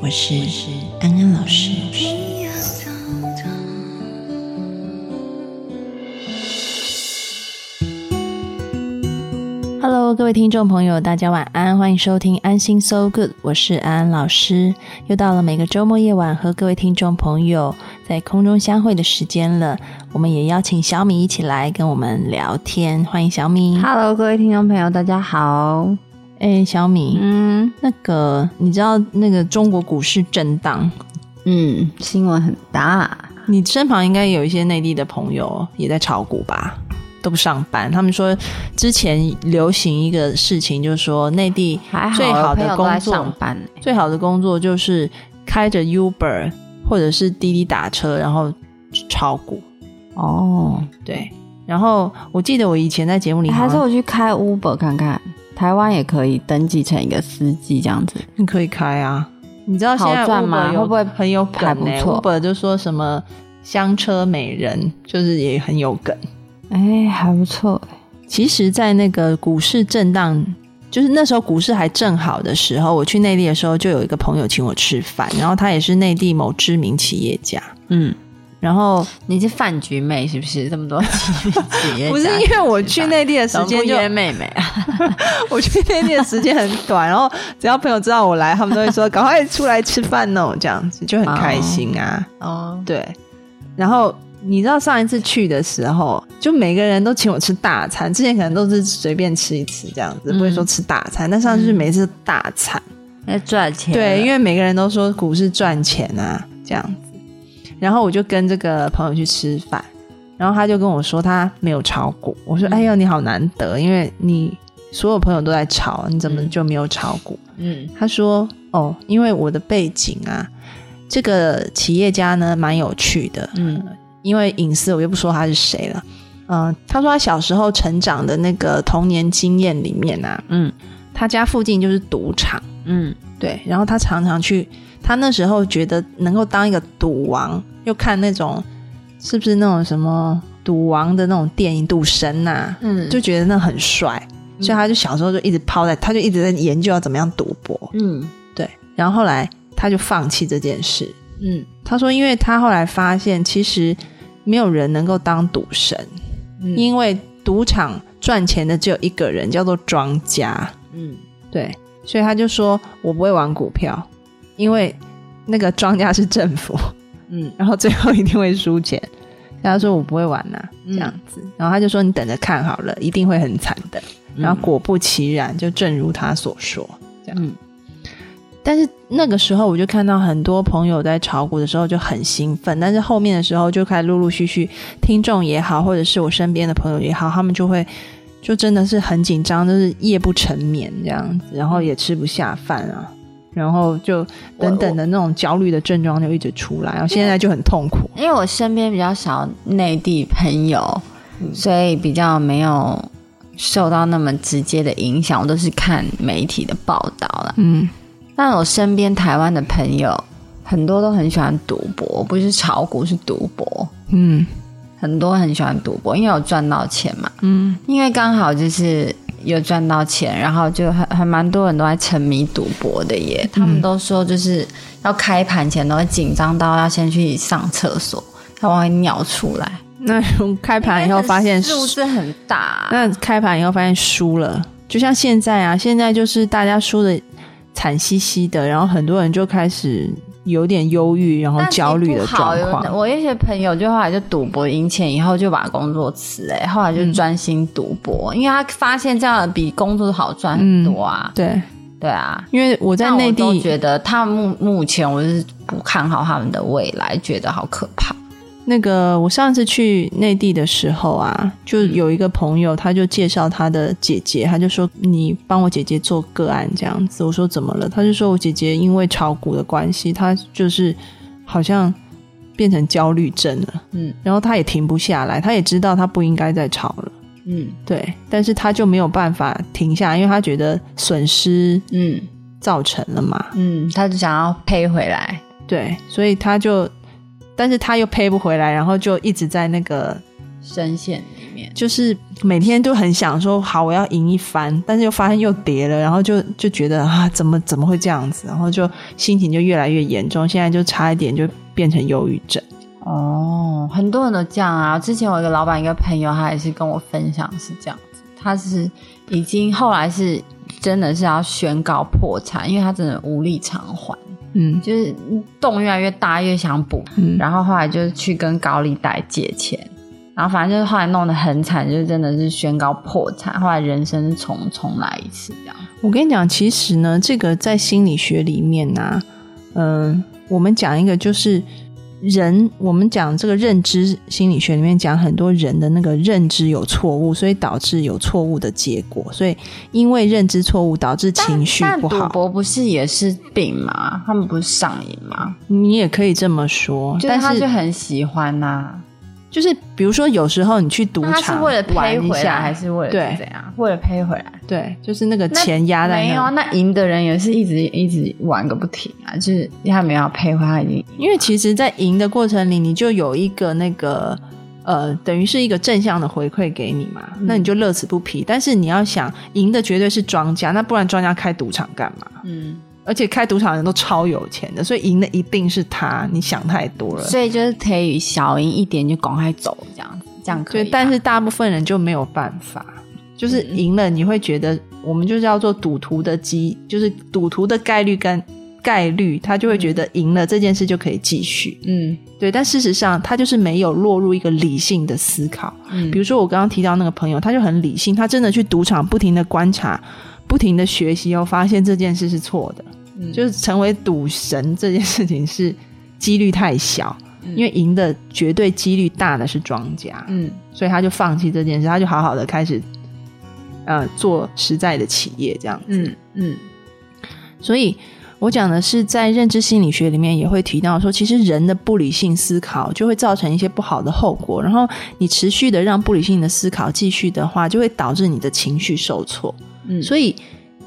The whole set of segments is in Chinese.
我是安安老师。Hello，各位听众朋友，大家晚安，欢迎收听安心 So Good，我是安安老师。又到了每个周末夜晚和各位听众朋友在空中相会的时间了，我们也邀请小米一起来跟我们聊天，欢迎小米。Hello，各位听众朋友，大家好。哎、小米，嗯那个你知道那个中国股市震荡，嗯，新闻很大。你身旁应该有一些内地的朋友也在炒股吧？都不上班，他们说之前流行一个事情，就是说内地，最好的工作上班。最好的工作就是开着 Uber 或者是滴滴打车，然后炒股。哦，对，然后我记得我以前在节目里还是我去开 Uber 看看，台湾也可以登记成一个司机这样子。你可以开啊。你知道现在好赚吗 Uber 会不会很有梗呢、错 Uber 就说什么香车美人，就是也很有梗。哎，还不错。其实，在那个股市震荡，就是那时候股市还正好的时候，我去内地的时候，就有一个朋友请我吃饭，然后他也是内地某知名企业家，嗯，然后你是饭局妹是不是？这么多企企业不是因为我去内地的时间就 约妹妹啊？我去内地的时间很短，然后只要朋友知道我来，他们都会说赶快出来吃饭哦，这样子就很开心啊。哦，对，然后你知道上一次去的时候，就每个人都请我吃大餐，之前可能都是随便吃一次这样子，嗯不会说吃大餐，但上次是每次大餐。要赚钱。对，因为每个人都说股市赚钱啊，这样子。然后我就跟这个朋友去吃饭，然后他就跟我说他没有炒股。我说：“嗯哎呦，你好难得，因为你所有朋友都在炒，你怎么嗯就没有炒股？”嗯他说：“哦，因为我的背景啊，这个企业家呢蛮有趣的，嗯因为隐私我就不说他是谁了。嗯、他说他小时候成长的那个童年经验里面啊，嗯他家附近就是赌场。”嗯对，然后他常常去，他那时候觉得能够当一个赌王，又看那种是不是那种什么赌王的那种电影《赌神》呐，嗯。就觉得那很帅，所以他就小时候就一直抛在，他就一直在研究要怎么样赌博。嗯。对，然后后来他就放弃这件事。嗯。他说，因为他后来发现，其实没有人能够当赌神，嗯。因为赌场赚钱的只有一个人，叫做庄家。嗯。对，所以他就说我不会玩股票，因为那个庄家是政府，嗯。然后最后一定会输钱。他说我不会玩呐、嗯。这样子，然后他就说你等着看好了，一定会很惨的。然后果不其然，就正如他所说，这样。嗯。但是那个时候我就看到很多朋友在炒股的时候就很兴奋，但是后面的时候就开始陆陆续续，听众也好，或者是我身边的朋友也好，他们就会就真的是很紧张，就是夜不成眠这样子，然后也吃不下饭啊，然后就等等的那种焦虑的症状就一直出来，然后现在就很痛苦。因为我身边比较少内地朋友，嗯所以比较没有受到那么直接的影响，我都是看媒体的报道了。嗯但我身边台湾的朋友很多都很喜欢赌博，不是炒股是赌博，嗯很多很喜欢赌博，因为有赚到钱嘛。嗯因为刚好就是有赚到钱，然后就还还蛮多人都在沉迷赌博的耶。他们都说就是要开盘前都会紧张到要先去上厕所，要不然会尿出来。那开盘以后发现数字很大、那开盘以后发现输了，就像现在啊，现在就是大家输的惨兮兮的，然后很多人就开始有点忧郁，然后焦虑的状况。我一些朋友就后来就赌博赢钱以后就把工作辞了、后来就专心赌博，因为他发现这样比工作好赚很多啊。对，对啊，因为我在内地，觉得他们目目前我是不看好他们的未来，觉得好可怕。那个我上次去内地的时候啊，就有一个朋友，他就介绍他的姐姐，他就说你帮我姐姐做个案这样子。我说怎么了？他就说我姐姐因为炒股的关系，她就是好像变成焦虑症了，嗯。然后她也停不下来，她也知道她不应该再炒了，嗯。对，但是他就没有办法停下来，因为他觉得损失嗯。造成了嘛，嗯，他就想要赔回来。对，所以他就，但是他又赔不回来，然后就一直在那个，深陷里面，就是每天都很想说好我要赢一番，但是又发现又跌了，然后就就觉得啊怎么怎么会这样子，然后就心情就越来越严重，现在就差一点就变成忧郁症。哦，很多人都这样啊。之前我一个老板，一个朋友，他也是跟我分享是这样子，他是已经后来是真的是要宣告破产，因为他真的无力偿还，嗯就是洞越来越大，越想补，嗯，然后后来就是去跟高利贷借钱，然后反正就是后来弄得很惨，就是真的是宣告破产，后来人生是重重来一次这样。我跟你讲，其实呢，这个在心理学里面呢、嗯、我们讲一个就是人，我们讲这个认知心理学里面讲很多人的那个认知有错误，所以导致有错误的结果，所以因为认知错误导致情绪不好，博不是也是病吗？他们不是上瘾吗？你也可以这么说，但是但他就很喜欢呐、就是比如说有时候你去赌场他场是为了赔回来，还是为了对怎样？为了赔回来？对，就是那个钱压在没有啊，那。赢的人也是一直一直玩个不停啊，就是他没有要赔回来，他已经因为其实，在赢的过程里，你就有一个那个呃，等于是一个正向的回馈给你嘛，嗯那你就乐此不疲。但是你要想，赢的绝对是庄家，那不然庄家开赌场干嘛？嗯，而且开赌场的人都超有钱的，所以赢的一定是他。你想太多了。所以就是可以小赢一点就赶快走这样子，这样可以对，但是大部分人就没有办法，就是嗯赢了，你会觉得我们就叫做赌徒的机，就是赌徒的概率跟概率，他就会觉得赢了这件事就可以继续。嗯对，但事实上他就是没有落入一个理性的思考。嗯，比如说我刚刚提到那个朋友，他就很理性，他真的去赌场不停的观察、不停的学习，又发现这件事是错的，嗯。就是成为赌神这件事情是几率太小，嗯。因为赢的绝对几率大的是庄家，嗯。所以他就放弃这件事，他就好好的开始呃做实在的企业这样子。嗯嗯。所以我讲的是，在认知心理学里面也会提到说，其实人的不理性思考就会造成一些不好的后果，然后你持续的让不理性的思考继续的话，就会导致你的情绪受挫。嗯，所以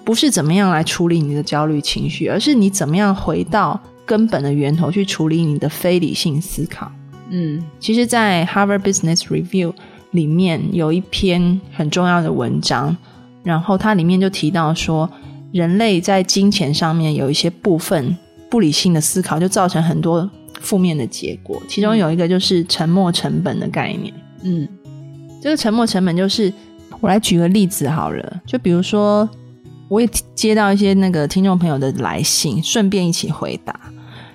不是怎么样来处理你的焦虑情绪，而是你怎么样回到根本的源头去处理你的非理性思考。嗯其实，在 Harvard Business Review 里面有一篇很重要的文章，然后它里面就提到说，人类在金钱上面有一些部分不理性的思考，就造成很多负面的结果。其中有一个就是沉没成本的概念。嗯这个沉没成本就是，我来举个例子好了，就比如说，我也接到一些那个听众朋友的来信，顺便一起回答。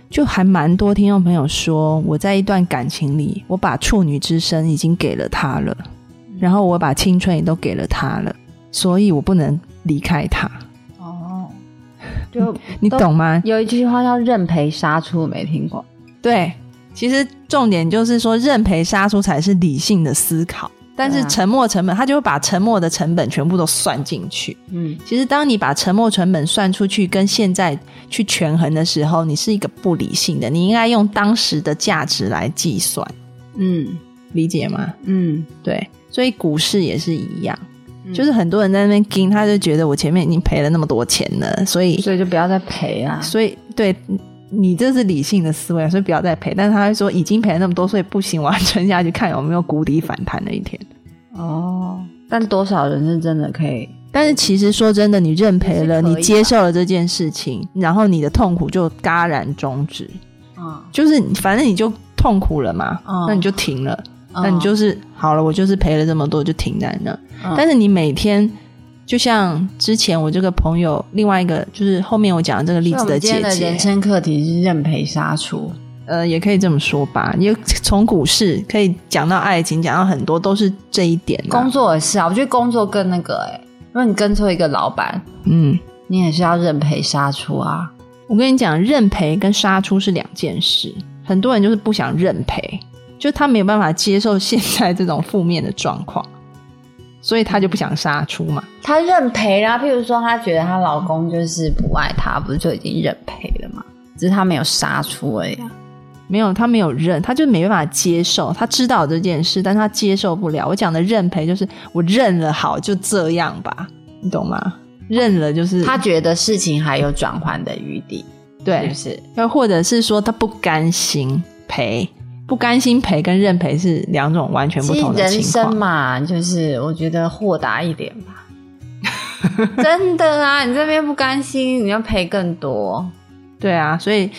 就还蛮多听众朋友说，我在一段感情里，我把处女之身已经给了他了，然后我把青春也都给了他了，所以我不能离开他。哦，就 你懂吗？有一句话叫“认赔杀出”，没听过。对，其实重点就是说，认赔杀出才是理性的思考，但是沉没成本，他就会把沉没的成本全部都算进去。嗯其实，当你把沉没成本算出去，跟现在去权衡的时候，你是一个不理性的。你应该用当时的价值来计算，嗯理解吗？嗯，对，所以股市也是一样，嗯就是很多人在那边盯，他就觉得我前面已经赔了那么多钱了，所以所以就不要再赔啊。所以对你这是理性的思维，所以不要再赔。但是他会说已经赔了那么多，所以不行，我要撑下去，看有没有谷底反弹的一天。哦，但多少人是真的可以？但是其实说真的，你认赔了，你接受了这件事情，然后你的痛苦就戛然终止，嗯，就是反正你就痛苦了嘛，嗯那你就停了，嗯那你就是好了，我就是赔了这么多，就停在那。嗯但是你每天，就像之前我这个朋友，另外一个就是后面我讲的这个例子所以我们今姐姐人，生课题是认赔杀出。呃，也可以这么说吧。也从股市可以讲到爱情，讲到很多都是这一点、啊。工作也是啊，我觉得工作更那个哎、如果你跟错一个老板，嗯，你也是要认赔杀出啊。我跟你讲，认赔跟杀出是两件事。很多人就是不想认赔，就他没有办法接受现在这种负面的状况，所以她就不想杀出嘛。她认赔啦，譬如说她觉得她老公就是不爱她，不是就已经认赔了吗？只是她没有杀出而已啊。没有，她没有认，她就没办法接受。她知道这件事，但她接受不了。我讲的认赔就是我认了，好就这样吧，你懂吗？认了就是她觉得事情还有转换的余地，是对不，是？又或者是说她不甘心赔，不甘心赔跟认赔是两种完全不同的情人生况。嘛，就是我觉得豁达一点吧。真的啊，你这边不甘心，你要赔更多，对啊，所以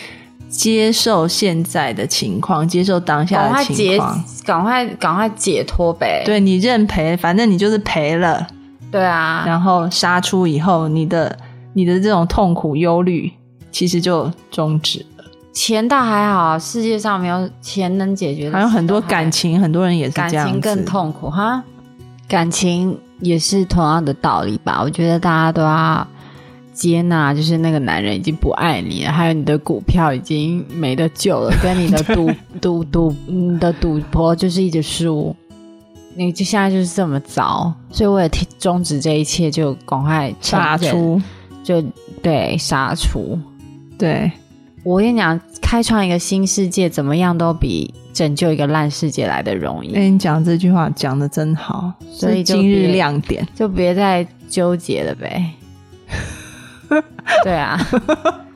接受现在的情况，接受当下的情快解况。，赶快赶快解脱呗。对你认赔，反正你就是赔了，对啊，然后杀出以后，你的你的这种痛苦忧虑其实就终止了。钱倒还好，世界上没有钱能解决的事，还有很多感情，很多人也是感这样子。情更痛苦哈。感情也是同样的道理吧？我觉得大家都要接纳，就是那个男人已经不爱你了，还有你的股票已经没得救了，跟你的赌赌赌你的赌博就是一直输，你就现在就是这么糟，所以为了停终止这一切，就赶快杀出，就对杀出。对，我跟你讲，开创一个新世界，怎么样都比拯救一个烂世界来的容易。跟你讲这句话讲的真好，所以今日亮点。就别再纠结了呗。对啊，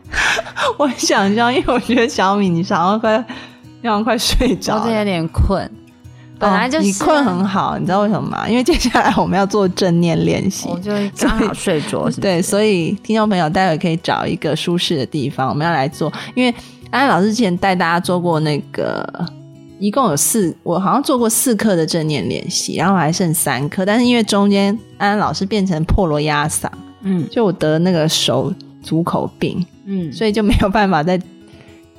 我想象，因为我觉得小米你想要快，你好像快睡着我有点困，本来就是、哦你困很好，你知道为什么吗？因为接下来我们要做正念练习我。就刚好睡着，对，所以听众朋友待会可以找一个舒适的地方，我们要来做。因为安安老师之前带大家做过那个，一共有四，我好像做过四课的正念练习，然后还剩三课，但是因为中间安安老师变成破锣压嗓，嗯就我得那个手足口病，嗯，所以就没有办法再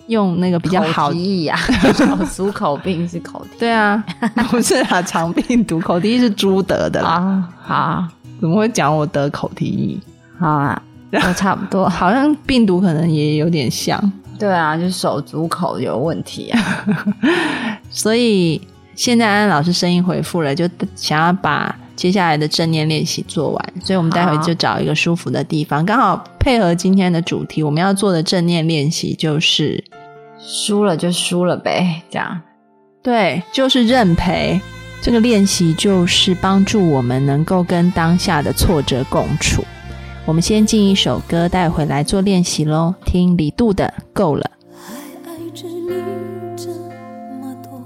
用那个比较好口蹄疫啊，手足口病是口蹄对啊，不是啊，肠病毒口蹄疫是猪得的啦，啊，好。怎么会讲我得口蹄疫？好啊，都差不多。好像病毒可能也有点像，对啊，就手足口有问题啊。所以现在安安老师声音回复了，就想要把接下来的正念练习做完，所以我们待会好。就找一个舒服的地方，刚好配合今天的主题，我们要做的正念练习就是输了就输了呗，这样。对，就是认赔。这个练习就是帮助我们能够跟当下的挫折共处。我们先进一首歌，带回来做练习喽。听李杜的《够了》。还爱着你这么多，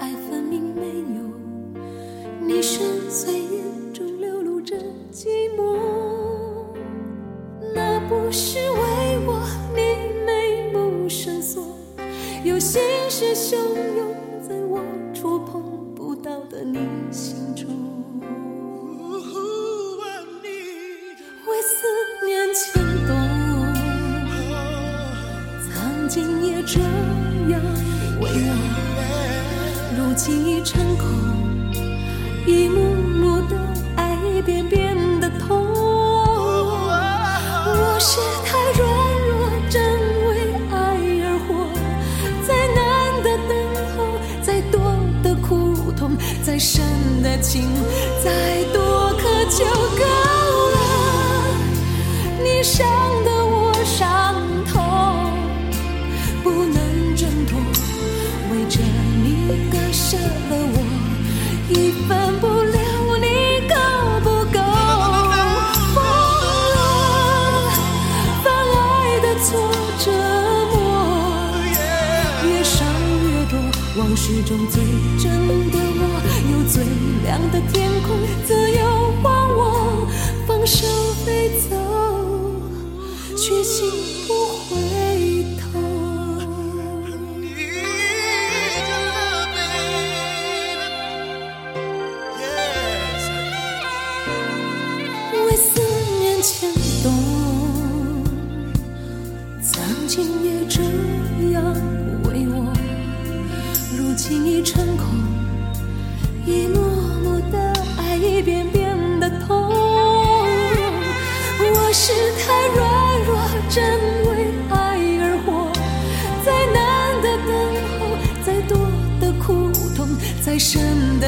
爱分明没有，你深邃眼中流露着寂寞。那不是汹涌在我触碰不到的你心中。为思念牵动。曾经也这样为我，如今已成空，一幕幕的爱一遍遍的痛。我是的情，再多可就够了。你伤得我伤透。不能挣脱，为着你割舍了我，一分不留，你够不够？疯了，犯爱的错折磨，越伤越多，往事中最真的，有最亮的天空，自由放我，放手飞走，决心不回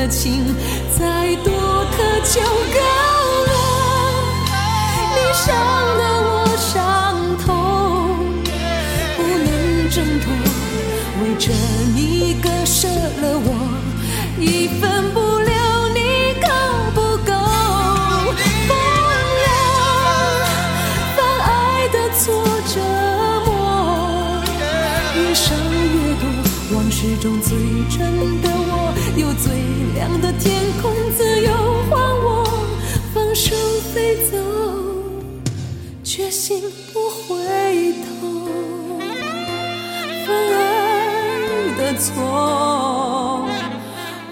情，再多渴求爱的错，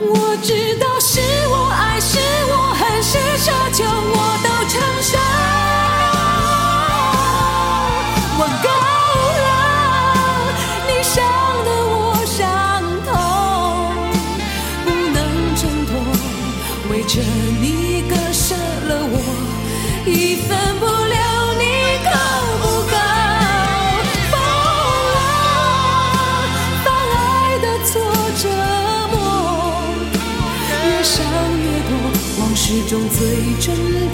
我知道是我爱，是我恨，是奢求，我都承受。我够了，你伤得我伤痛，不能挣脱，为着你割舍了我，一分不用最真的。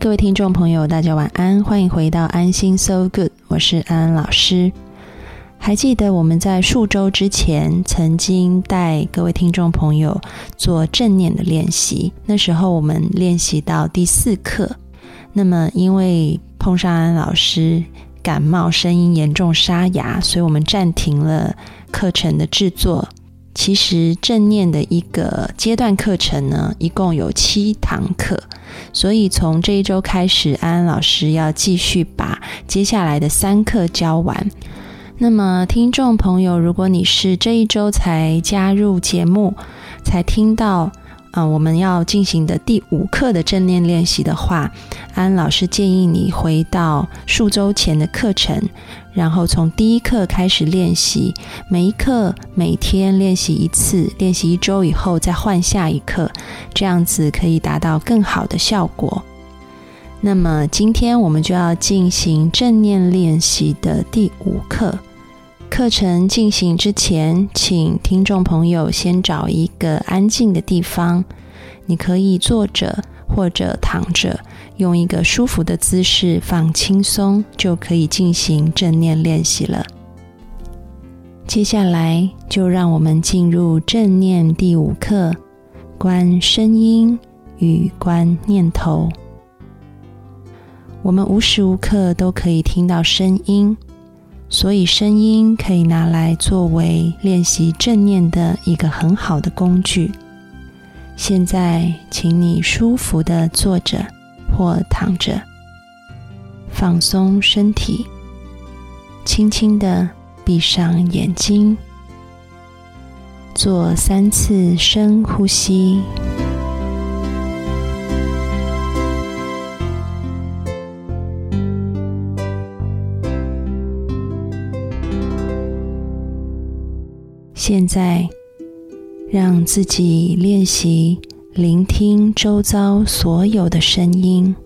各位听众朋友，大家晚安，欢迎回到安心 So Good，我是安安老师。还记得我们在数周之前曾经带各位听众朋友做正念的练习，那时候我们练习到第四课。那么因为碰上安老师感冒，声音严重沙哑，所以我们暂停了课程的制作。其实正念的一个阶段课程呢，一共有七堂课，所以从这一周开始，安安老师要继续把接下来的三课教完。那么，听众朋友，如果你是这一周才加入节目，才听到啊、我们要进行的第五课的正念练习的话，安老师建议你回到数周前的课程，然后从第一课开始练习，每一课每天练习一次，练习一周以后再换下一课，这样子可以达到更好的效果。那么今天我们就要进行正念练习的第五课。课程进行之前，请听众朋友先找一个安静的地方，你可以坐着或者躺着，用一个舒服的姿势放轻松，就可以进行正念练习了。接下来就让我们进入正念第五课：观声音与观念头。我们无时无刻都可以听到声音。所以，声音可以拿来作为练习正念的一个很好的工具。现在，请你舒服的坐着或躺着，放松身体，轻轻的闭上眼睛，做三次深呼吸。现在，让自己练习聆听周遭所有的声音，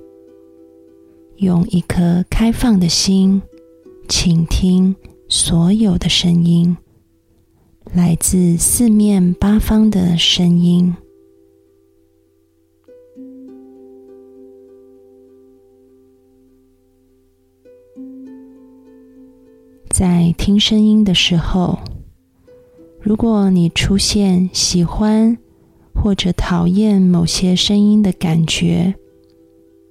用一颗开放的心，倾听所有的声音，来自四面八方的声音。在听声音的时候，如果你出现喜欢或者讨厌某些声音的感觉，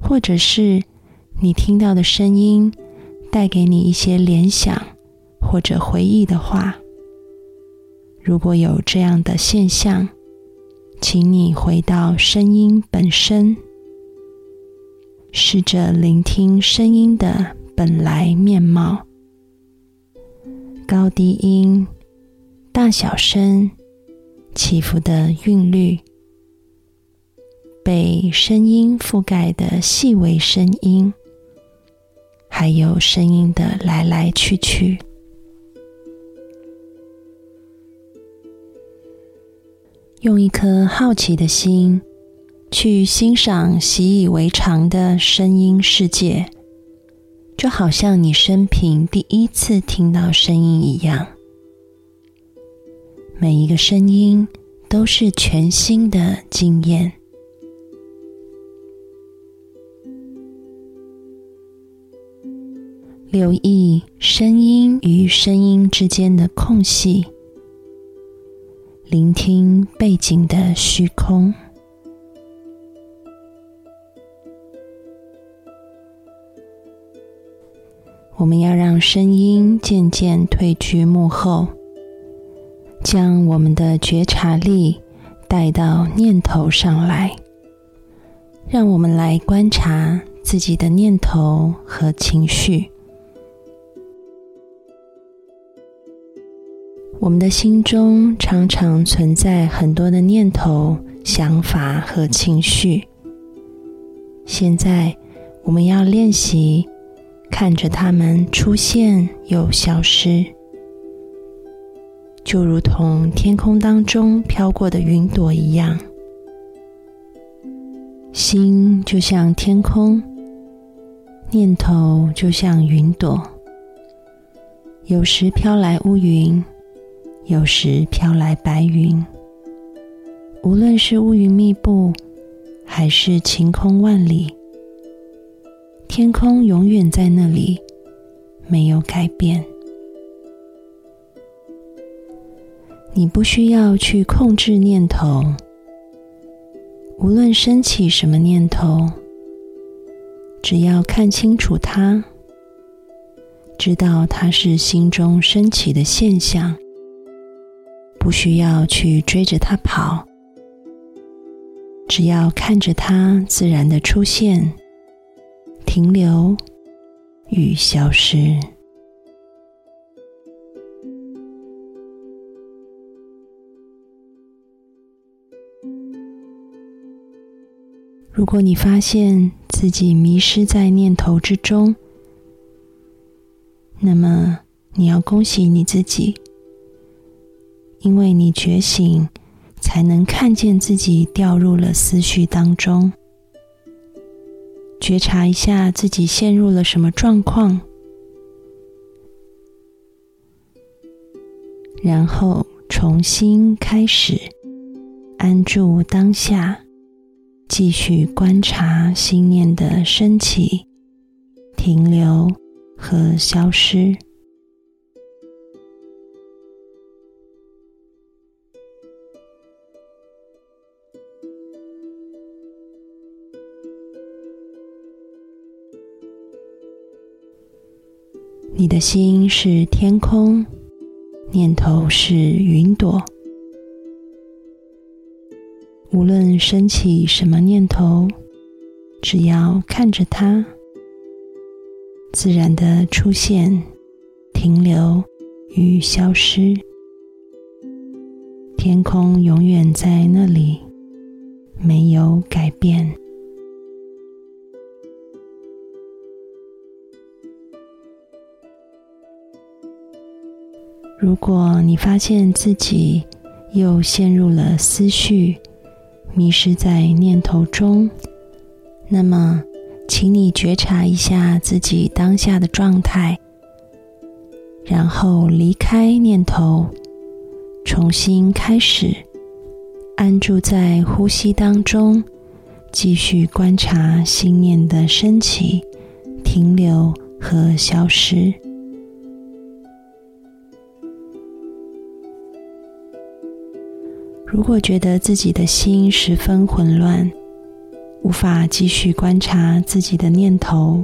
或者是你听到的声音带给你一些联想或者回忆的话，如果有这样的现象，请你回到声音本身，试着聆听声音的本来面貌，高低音、大小声。起伏的韵律，被声音覆盖的细微声音，还有声音的来来去去，用一颗好奇的心去欣赏习以为常的声音世界，就好像你生平第一次听到声音一样。每一个声音都是全新的经验。留意声音与声音之间的空隙，聆听背景的虚空。我们要让声音渐渐退居幕后。将我们的觉察力带到念头上来，让我们来观察自己的念头和情绪。我们的心中常常存在很多的念头、想法和情绪。现在，我们要练习看着它们出现又消失。就如同天空当中飘过的云朵一样，心就像天空，念头就像云朵，有时飘来乌云，有时飘来白云。无论是乌云密布，还是晴空万里，天空永远在那里，没有改变。你不需要去控制念头，无论升起什么念头，只要看清楚它，知道它是心中升起的现象，不需要去追着它跑，只要看着它自然的出现、停留与消失。如果你发现自己迷失在念头之中，那么你要恭喜你自己，因为你觉醒，才能看见自己掉入了思绪当中。觉察一下自己陷入了什么状况，然后重新开始，安住当下。继续观察心念的升起、停留和消失。你的心是天空，念头是云朵。无论升起什么念头，只要看着它，自然的出现、停留与消失。天空永远在那里，没有改变。如果你发现自己又陷入了思绪，迷失在念头中，那么，请你觉察一下自己当下的状态，然后离开念头，重新开始，安住在呼吸当中，继续观察心念的升起、停留和消失。如果觉得自己的心十分混乱，无法继续观察自己的念头，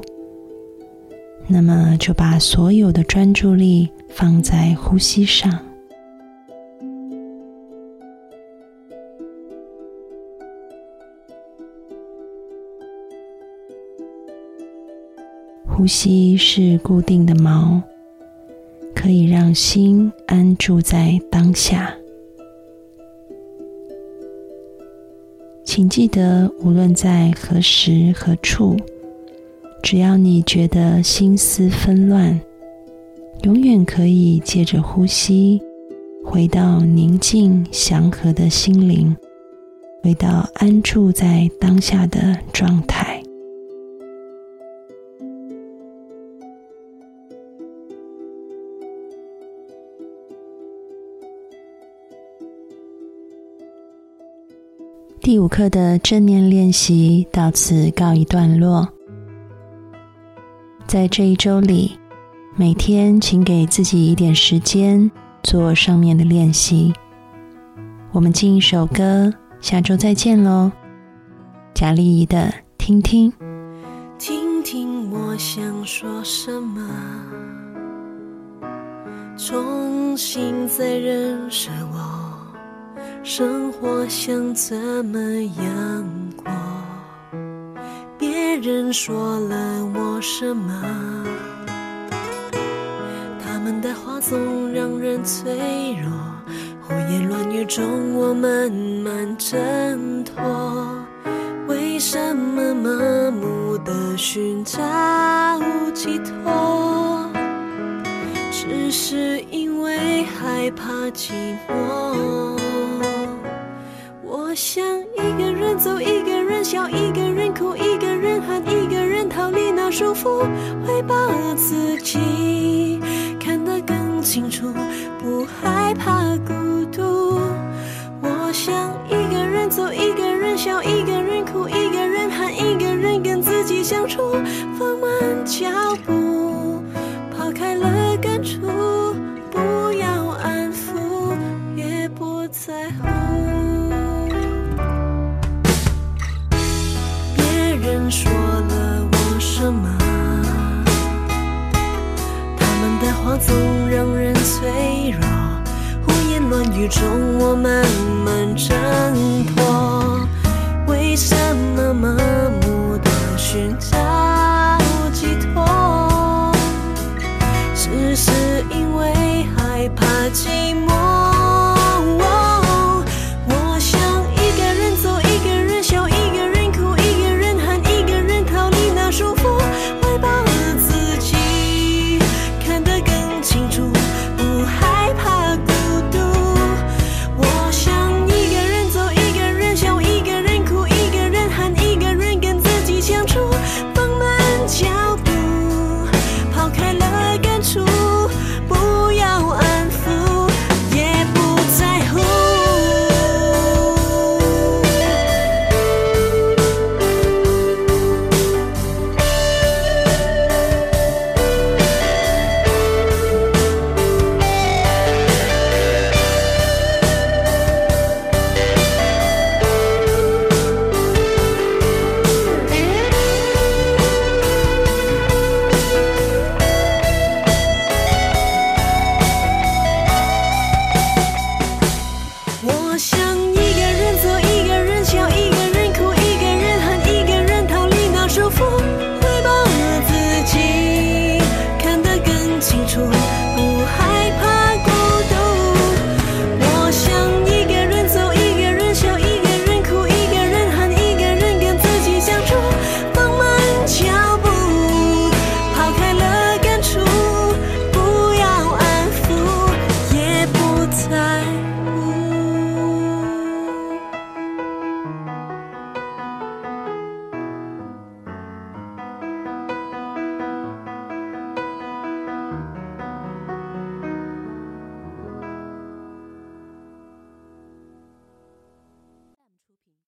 那么就把所有的专注力放在呼吸上。呼吸是固定的锚，可以让心安住在当下。请记得，无论在何时何处，只要你觉得心思纷乱，永远可以借着呼吸，回到宁静祥和的心灵，回到安住在当下的状态。第五课的正念练习到此告一段落。在这一周里，每天请给自己一点时间做上面的练习。我们进一首歌，下周再见喽。贾丽仪的《听听》，听听我想说什么，重新再认识我。生活想怎么样过？别人说了我什么？他们的话总让人脆弱，胡言乱语中我慢慢挣脱。为什么麻木的寻找寄托？只是因为害怕寂寞。想一个人走，一个人笑，一个人哭，一个人喊，一个人逃离那束缚，会把自己看得更清楚，不害怕孤独。我想一个人走，一个人笑，一个人哭，一个人喊，一个人跟自己相处，放慢脚步，脆弱，胡言乱语中我慢慢挣脱。为什么麻木的寻